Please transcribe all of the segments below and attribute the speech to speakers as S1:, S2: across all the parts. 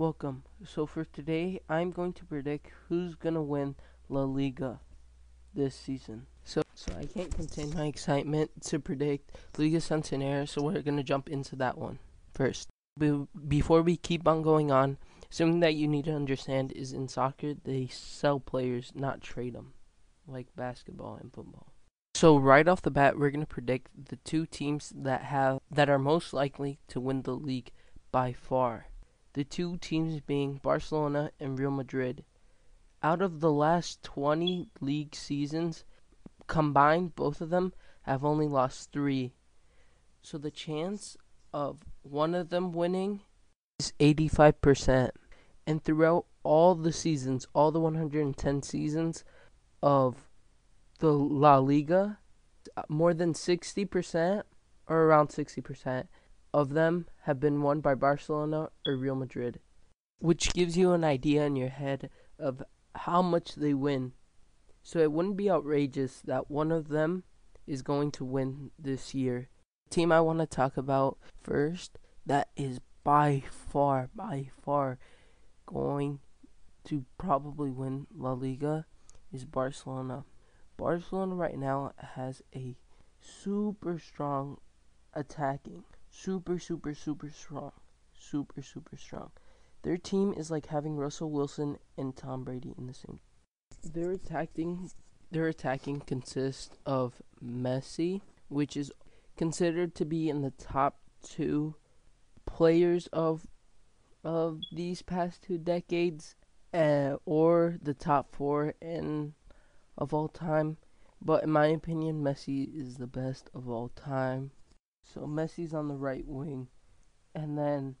S1: Welcome. So for today, I'm going to predict who's gonna win La Liga this season. So, so I can't contain my excitement to predict Liga Santander. So we're gonna jump into that one first. Be- before we keep on going on, something that you need to understand is in soccer they sell players, not trade them, like basketball and football. So right off the bat, we're gonna predict the two teams that have that are most likely to win the league by far. The two teams being Barcelona and Real Madrid. Out of the last 20 league seasons combined, both of them have only lost 3. So the chance of one of them winning is 85%. And throughout all the seasons, all the 110 seasons of the La Liga, uh, more than 60% or around 60% of them have been won by Barcelona or Real Madrid, which gives you an idea in your head of how much they win. So it wouldn't be outrageous that one of them is going to win this year. The team I want to talk about first that is by far, by far going to probably win La Liga is Barcelona. Barcelona right now has a super strong attacking. Super, super, super strong. Super, super strong. Their team is like having Russell Wilson and Tom Brady in the same. Their attacking their attacking consists of Messi, which is considered to be in the top two players of of these past two decades, uh, or the top four in of all time. But in my opinion, Messi is the best of all time. So Messi's on the right wing. And then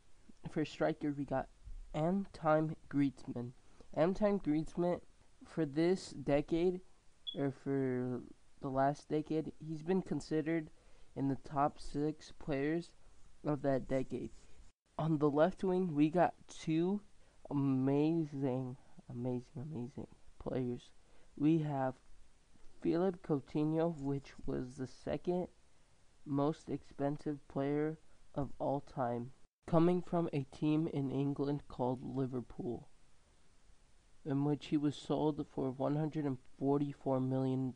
S1: for striker, we got M. Antoine Griezmann. Antoine Griezmann, for this decade, or for the last decade, he's been considered in the top six players of that decade. On the left wing, we got two amazing, amazing, amazing players. We have Philip Coutinho, which was the second most expensive player of all time, coming from a team in England called Liverpool, in which he was sold for $144 million.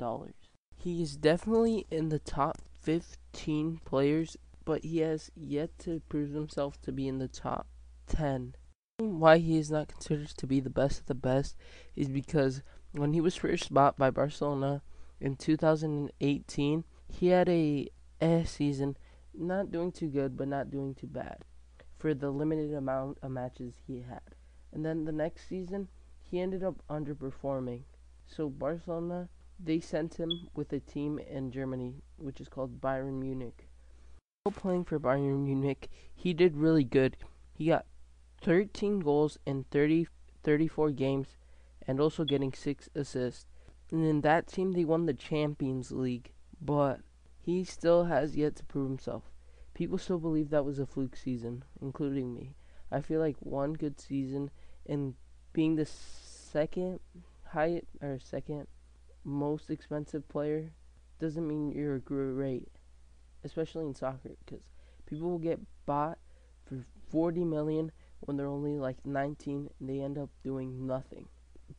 S1: He is definitely in the top 15 players, but he has yet to prove himself to be in the top 10. Why he is not considered to be the best of the best is because when he was first bought by Barcelona in 2018, he had a eh season, not doing too good, but not doing too bad for the limited amount of matches he had. And then the next season, he ended up underperforming. So Barcelona, they sent him with a team in Germany, which is called Bayern Munich. While playing for Bayern Munich, he did really good. He got 13 goals in 30, 34 games and also getting 6 assists. And in that team, they won the Champions League. But he still has yet to prove himself. People still believe that was a fluke season, including me. I feel like one good season and being the second highest or second most expensive player doesn't mean you're great, especially in soccer, because people will get bought for 40 million when they're only like 19 and they end up doing nothing.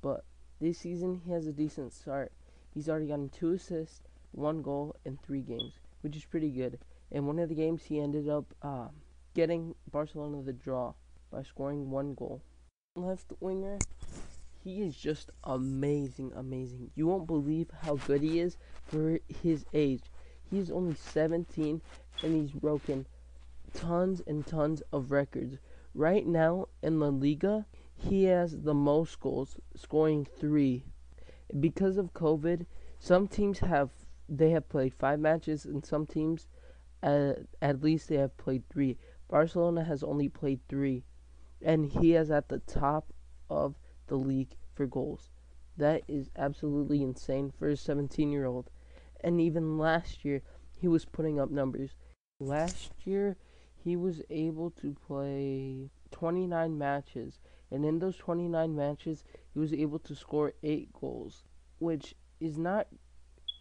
S1: But this season he has a decent start. He's already gotten two assists one goal in three games, which is pretty good. In one of the games, he ended up uh, getting Barcelona the draw by scoring one goal. Left winger, he is just amazing, amazing. You won't believe how good he is for his age. He's only 17 and he's broken tons and tons of records. Right now in La Liga, he has the most goals, scoring three. Because of COVID, some teams have they have played five matches, and some teams, uh, at least they have played three. Barcelona has only played three, and he is at the top of the league for goals. That is absolutely insane for a 17 year old. And even last year, he was putting up numbers. Last year, he was able to play 29 matches, and in those 29 matches, he was able to score 8 goals, which is not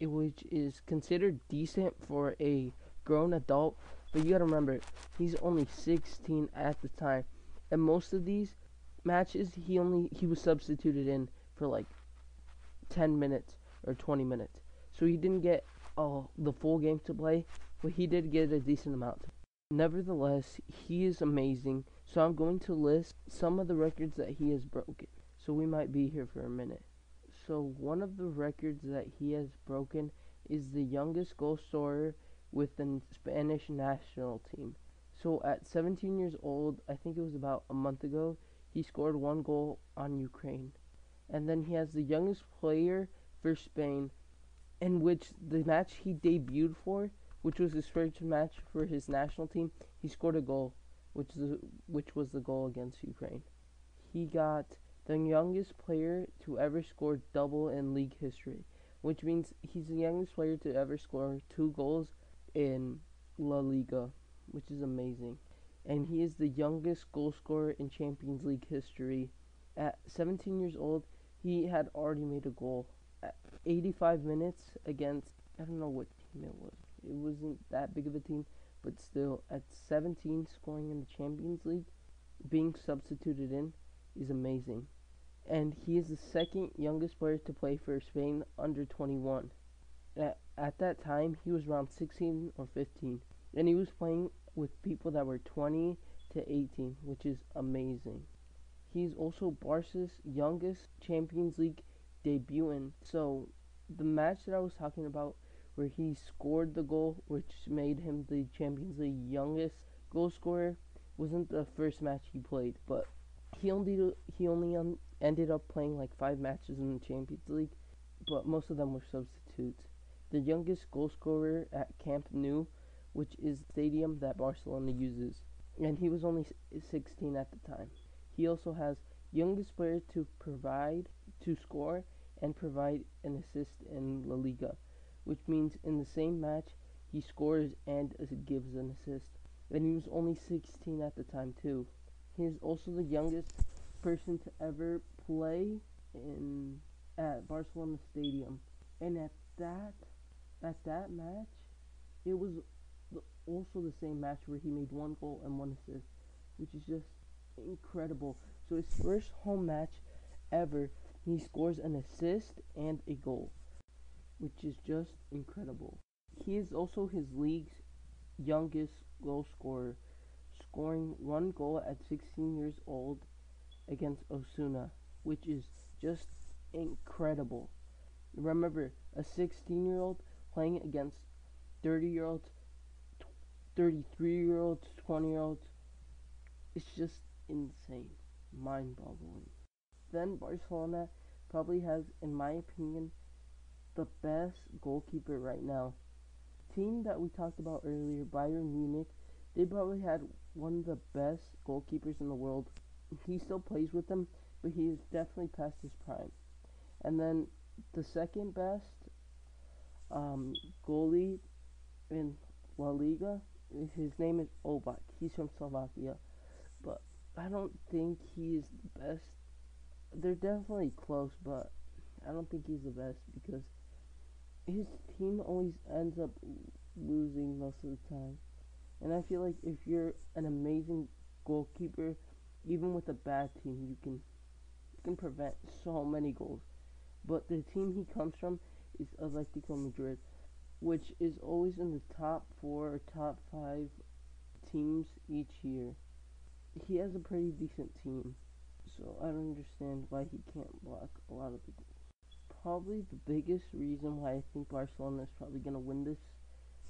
S1: which is considered decent for a grown adult. But you gotta remember, he's only 16 at the time, and most of these matches he only he was substituted in for like 10 minutes or 20 minutes. So he didn't get uh, the full game to play, but he did get a decent amount. Nevertheless, he is amazing. So I'm going to list some of the records that he has broken. So we might be here for a minute. So one of the records that he has broken is the youngest goal scorer with the Spanish national team. So at 17 years old, I think it was about a month ago, he scored one goal on Ukraine. And then he has the youngest player for Spain, in which the match he debuted for, which was his first match for his national team, he scored a goal, which the which was the goal against Ukraine. He got the youngest player to ever score double in league history, which means he's the youngest player to ever score two goals in La Liga, which is amazing. And he is the youngest goal scorer in Champions League history. At 17 years old, he had already made a goal. At 85 minutes against, I don't know what team it was. It wasn't that big of a team, but still, at 17, scoring in the Champions League, being substituted in, is amazing. And he is the second youngest player to play for Spain under 21. At, at that time, he was around 16 or 15, and he was playing with people that were 20 to 18, which is amazing. He's also Barca's youngest Champions League debutant. So, the match that I was talking about, where he scored the goal, which made him the Champions League youngest goal scorer, wasn't the first match he played, but he only he only um, ended up playing like five matches in the Champions League, but most of them were substitutes the youngest goal scorer at Camp Nou, which is the stadium that Barcelona uses, and he was only 16 at the time. He also has youngest player to provide to score and provide an assist in La Liga, which means in the same match he scores and gives an assist. And he was only 16 at the time too. He is also the youngest person to ever play in at Barcelona Stadium. And at that at that match, it was also the same match where he made one goal and one assist, which is just incredible. So his first home match ever, he scores an assist and a goal, which is just incredible. He is also his league's youngest goal scorer, scoring one goal at 16 years old against Osasuna, which is just incredible. Remember, a 16 year old playing against 30 year olds, 33 year olds, 20 year olds. It's just insane, mind boggling. Then Barcelona probably has, in my opinion, the best goalkeeper right now. Team that we talked about earlier, Bayern Munich, they probably had one of the best goalkeepers in the world. He still plays with them, but he is definitely past his prime. And then the second best um, goalie in La Liga. His name is Oblak. He's from Slovakia, but I don't think he is the best. They're definitely close, but I don't think he's the best because his team always ends up losing most of the time. And I feel like if you're an amazing goalkeeper, even with a bad team, you can can prevent so many goals. But the team he comes from is Atletico Madrid, which is always in the top four or top five teams each year. He has a pretty decent team, so I don't understand why he can't block a lot of the goals. Probably the biggest reason why I think Barcelona is probably going to win this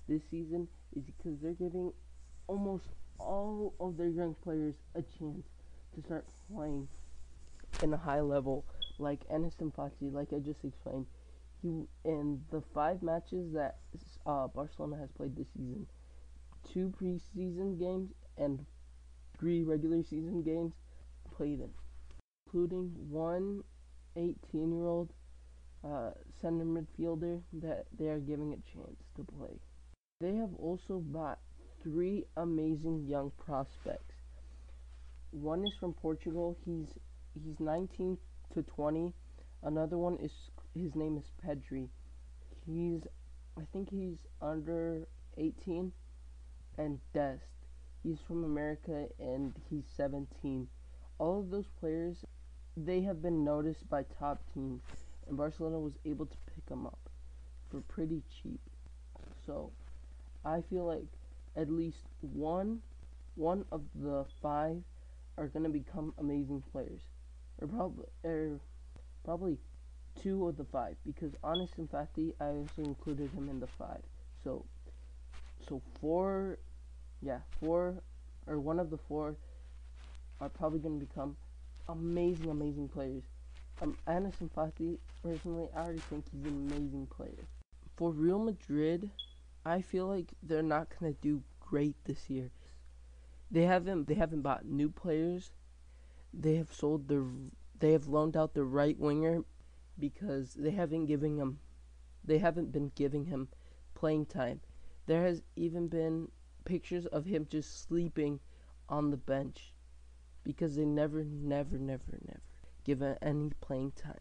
S1: this season is because they're giving almost all of their young players a chance to start playing in a high level, like Ansu Fati, like I just explained he in the five matches that uh, Barcelona has played this season, two preseason games and three regular season games played in, including one 18-year-old uh, center midfielder that they are giving a chance to play. They have also bought three amazing young prospects. One is from Portugal. He's he's 19 to 20. Another one is his name is Pedri. He's, I think he's under 18, and Dest. He's from America and he's 17. all of those players, they have been noticed by top teams, and Barcelona was able to pick them up for pretty cheap. So, I feel like at least one, one of the five are gonna become amazing players, or probably, probably two of the five because Ansu Fati, I also included him in the five. So, so four, yeah, four or one of the four are probably going to become amazing, amazing players. Um, and Fati, personally, I already think he's an amazing player. For Real Madrid, I feel like they're not going to do great this year. They haven't they haven't bought new players. They have sold their they have loaned out their right winger because they haven't giving him they haven't been giving him playing time. There has even been pictures of him just sleeping on the bench because they never never never never give him any playing time.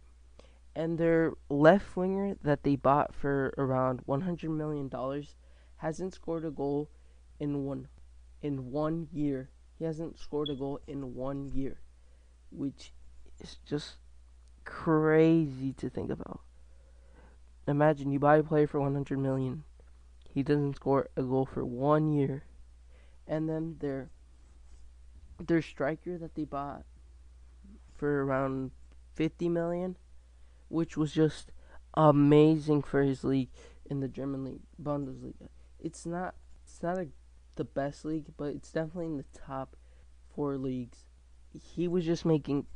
S1: And their left winger that they bought for around 100 million dollars hasn't scored a goal in one in one year. He hasn't scored a goal in one year, which is just crazy to think about. Imagine you buy a player for 100 million. He doesn't score a goal for one year. And then their their striker that they bought for around 50 million, which was just amazing for his league in the German league, Bundesliga. It's not it's not a, the best league, but it's definitely in the top 4 leagues. He was just making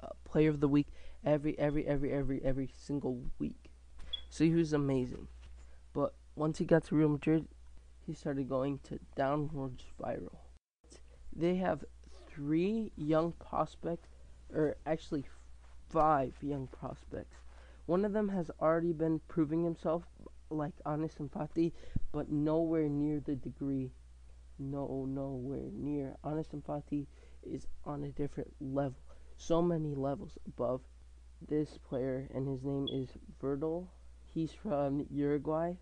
S1: uh, player of the week every every every every every single week. So he was amazing. But once he got to Real Madrid, he started going to downward spiral. They have three young prospects, or actually five young prospects. One of them has already been proving himself, like Ansu Fati, but nowhere near the degree. No, nowhere near. Ansu Fati is on a different level. So many levels above this player, and his name is Vidal. He's from Uruguay,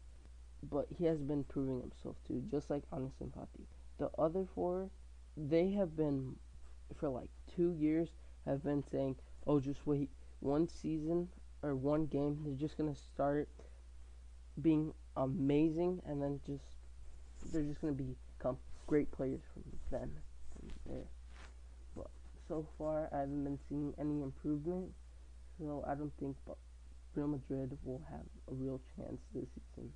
S1: but he has been proving himself too, just like Ansu Fati. The other four, they have been for like two years have been saying, "Oh, just wait one season or one game. They're just gonna start being amazing, and then just they're just gonna become great players from then there." So far, I haven't been seeing any improvement. So I don't think Real Madrid will have a real chance this season.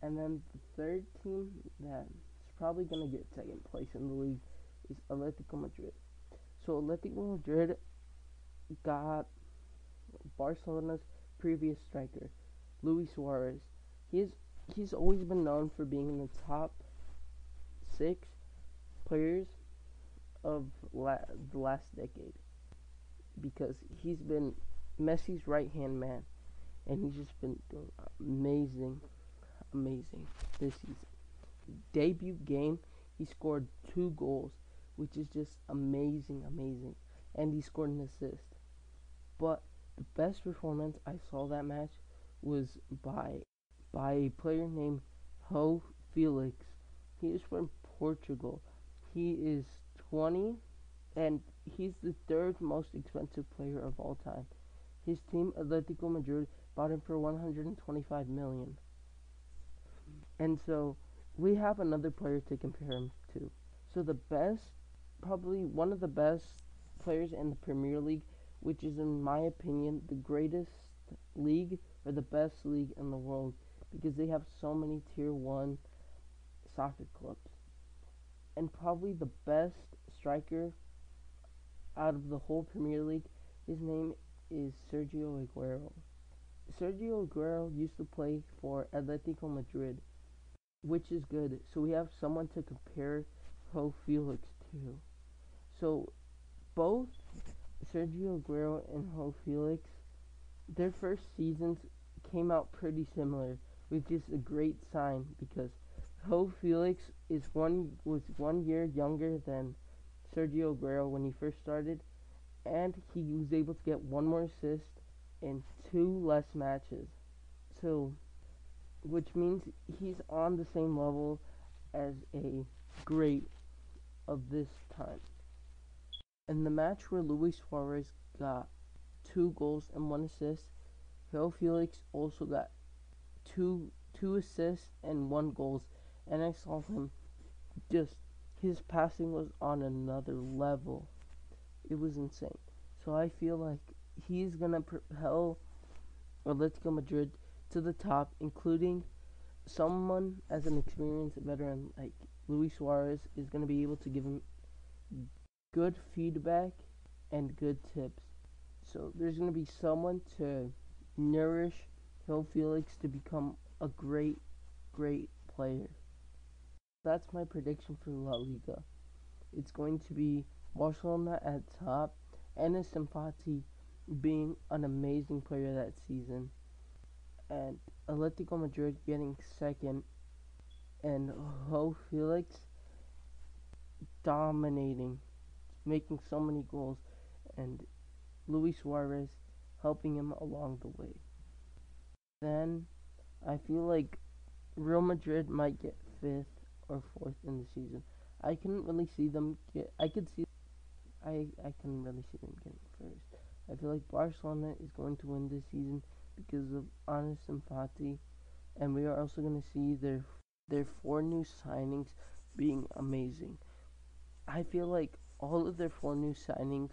S1: And then the third team that's probably going to get second place in the league is Atletico Madrid. So Atletico Madrid got Barcelona's previous striker, Luis Suarez. He's he's always been known for being in the top six players of la- the last decade because he's been Messi's right hand man, and he's just been doing amazing, amazing this season. Debut game, he scored two goals, which is just amazing, amazing, and he scored an assist. But the best performance I saw that match was by by a player named João Felix. He is from Portugal. He is 20 and he's the third most expensive player of all time. His team, Atletico Madrid, bought him for 125 million. And so we have another player to compare him to. So the best, probably one of the best players in the Premier League, which is in my opinion the greatest league or the best league in the world because they have so many tier 1 soccer clubs. And probably the best striker out of the whole Premier League, his name is Sergio Aguero. Sergio Aguero used to play for Atletico Madrid, which is good. So we have someone to compare João Felix to. So both Sergio Aguero and João Felix, their first seasons came out pretty similar, which is a great sign because João Felix is one was one year younger than Sergio Aguero when he first started, and he was able to get one more assist in two less matches. So, which means he's on the same level as a great of this time. In the match where Luis Suarez got two goals and one assist, Joao Felix also got two two assists and one goals, and I saw him just his passing was on another level. It was insane. So I feel like he's gonna propel Atletico Madrid to the top, including someone as an experienced veteran like Luis Suarez is gonna be able to give him good feedback and good tips. So there's gonna be someone to nourish Joao Felix to become a great, great player. That's my prediction for La Liga. It's going to be Barcelona at top, Ansu Fati being an amazing player that season, and Atletico Madrid getting second, and Joao Felix dominating, making so many goals, and Luis Suarez helping him along the way. Then I feel like Real Madrid might get fifth or fourth in the season. I couldn't really see them get. I could see. I I couldn't really see them getting first. I feel like Barcelona is going to win this season because of Ansu Fati, and we are also going to see their their four new signings being amazing. I feel like all of their four new signings,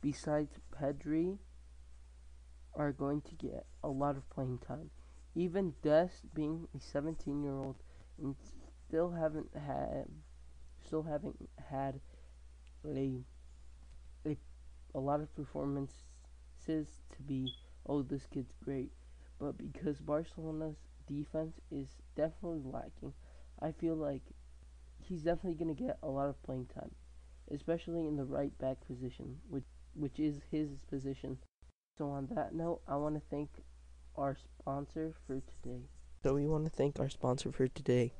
S1: besides Pedri, are going to get a lot of playing time. Even Dest being a 17 year old and still haven't had still haven't had a a, a lot of performances to be oh this kid's great. But because Barcelona's defense is definitely lacking I feel like he's definitely going to get a lot of playing time especially in the right back position which which is his position. So on that note I want to thank our sponsor for today. So we want to thank our sponsor for today,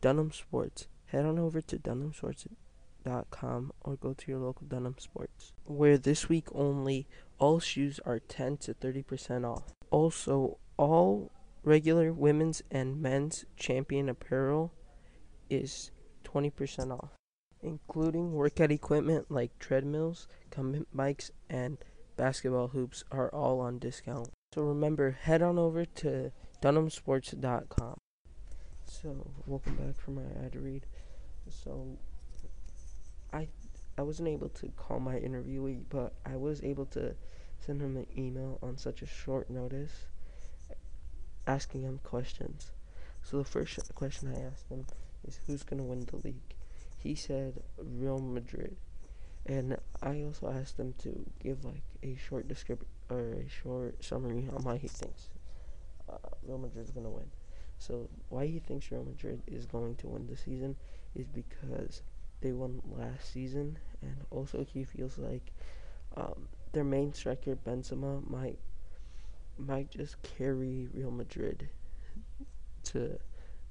S1: Dunham Sports. Head on over to dunhamsports.com or go to your local Dunham Sports, where this week only all shoes are 10 to 30% off. Also, all regular women's and men's champion apparel is 20% off, including workout equipment like treadmills, combat bikes, and basketball hoops are all on discount. So remember, head on over to DunhamSports.com. So welcome back from my ad read. So I I wasn't able to call my interviewee, but I was able to send him an email on such a short notice, asking him questions. So the first question I asked him is, "Who's gonna win the league?" He said Real Madrid. And I also asked him to give like a short description or a short summary on why he thinks uh, Real Madrid is gonna win. So why he thinks Real Madrid is going to win this season is because they won last season, and also he feels like um, their main striker Benzema might might just carry Real Madrid to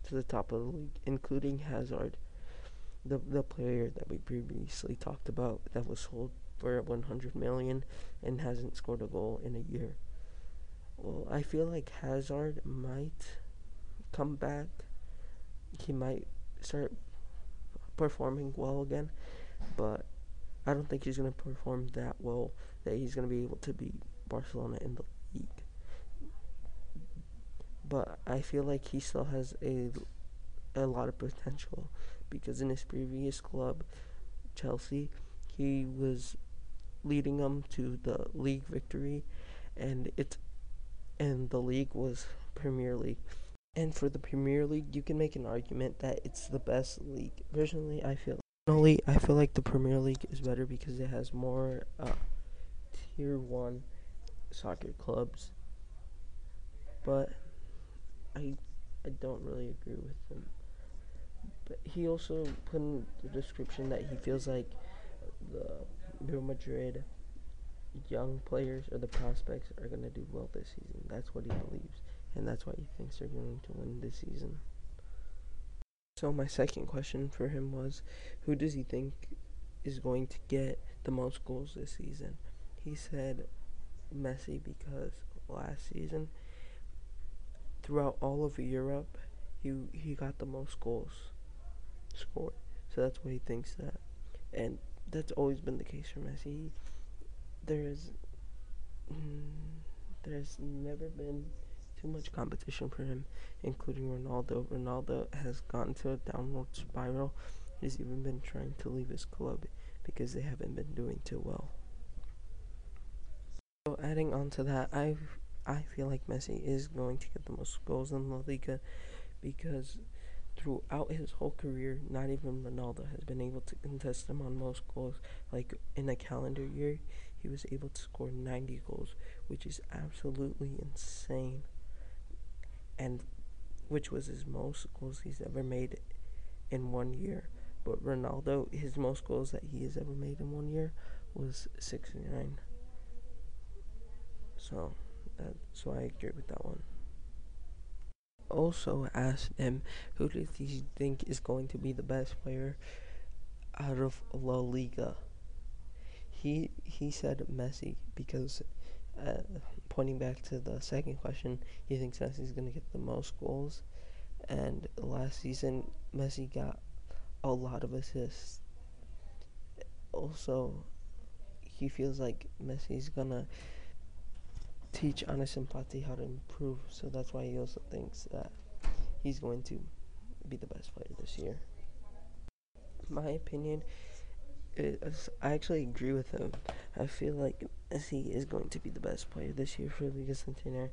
S1: to the top of the league, including Hazard the the player that we previously talked about that was sold for 100 million and hasn't scored a goal in a year. Well, I feel like Hazard might come back. He might start performing well again, but I don't think he's going to perform that well that he's going to be able to beat Barcelona in the league. But I feel like he still has a a lot of potential because in his previous club, Chelsea, he was leading them to the league victory, and it's and the league was Premier League. And for the Premier League, you can make an argument that it's the best league. Personally, I feel personally I feel like the Premier League is better because it has more uh, tier one soccer clubs. But I I don't really agree with him. But he also put in the description that he feels like the Real Madrid young players or the prospects are going to do well this season. That's what he believes, and that's why he thinks they're going to win this season. So my second question for him was, who does he think is going to get the most goals this season? He said Messi because last season, throughout all of Europe, he he got the most goals scored. So that's why he thinks that. And that's always been the case for Messi. There's mm, there's never been much competition for him, including Ronaldo. Ronaldo has gotten to a downward spiral. He's even been trying to leave his club because they haven't been doing too well. So adding on to that, I I feel like Messi is going to get the most goals in La Liga because throughout his whole career, not even Ronaldo has been able to contest him on most goals. Like in a calendar year, he was able to score 90 goals, which is absolutely insane. And which was his most goals he's ever made in one year. But Ronaldo, his most goals that he has ever made in one year was 69. So, that, so I agree with that one also asked him who does he think is going to be the best player out of La Liga. He he said Messi because uh, pointing back to the second question, he thinks Messi is going to get the most goals, and last season Messi got a lot of assists. Also, he feels like Messi's gonna teach Ansu Fati how to improve. So that's why he also thinks that he's going to be the best player this year. My opinion is I actually agree with him. I feel like Messi is going to be the best player this year for Liga Santander.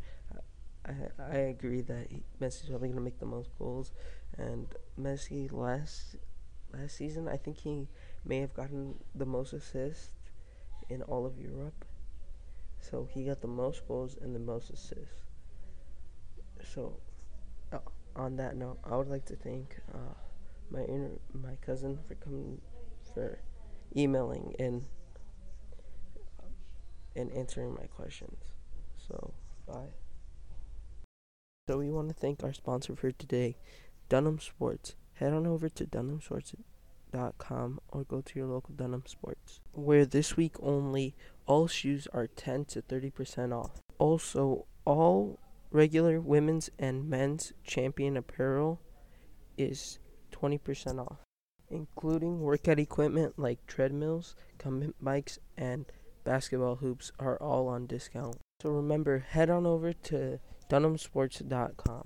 S1: I, I agree that he, Messi's probably going to make the most goals, and Messi last last season I think he may have gotten the most assists in all of Europe. So he got the most goals and the most assists. So, uh, on that note, I would like to thank uh, my inter- my cousin for coming for emailing and and answering my questions. So, bye. So we want to thank our sponsor for today, Dunham Sports. Head on over to dunhamsports.com or go to your local Dunham Sports, where this week only all shoes are 10 to 30% off. Also, all regular women's and men's champion apparel is 20% off, including workout equipment like treadmills, combat bikes, and basketball hoops are all on discount. So remember, head on over to dunhamsports.com.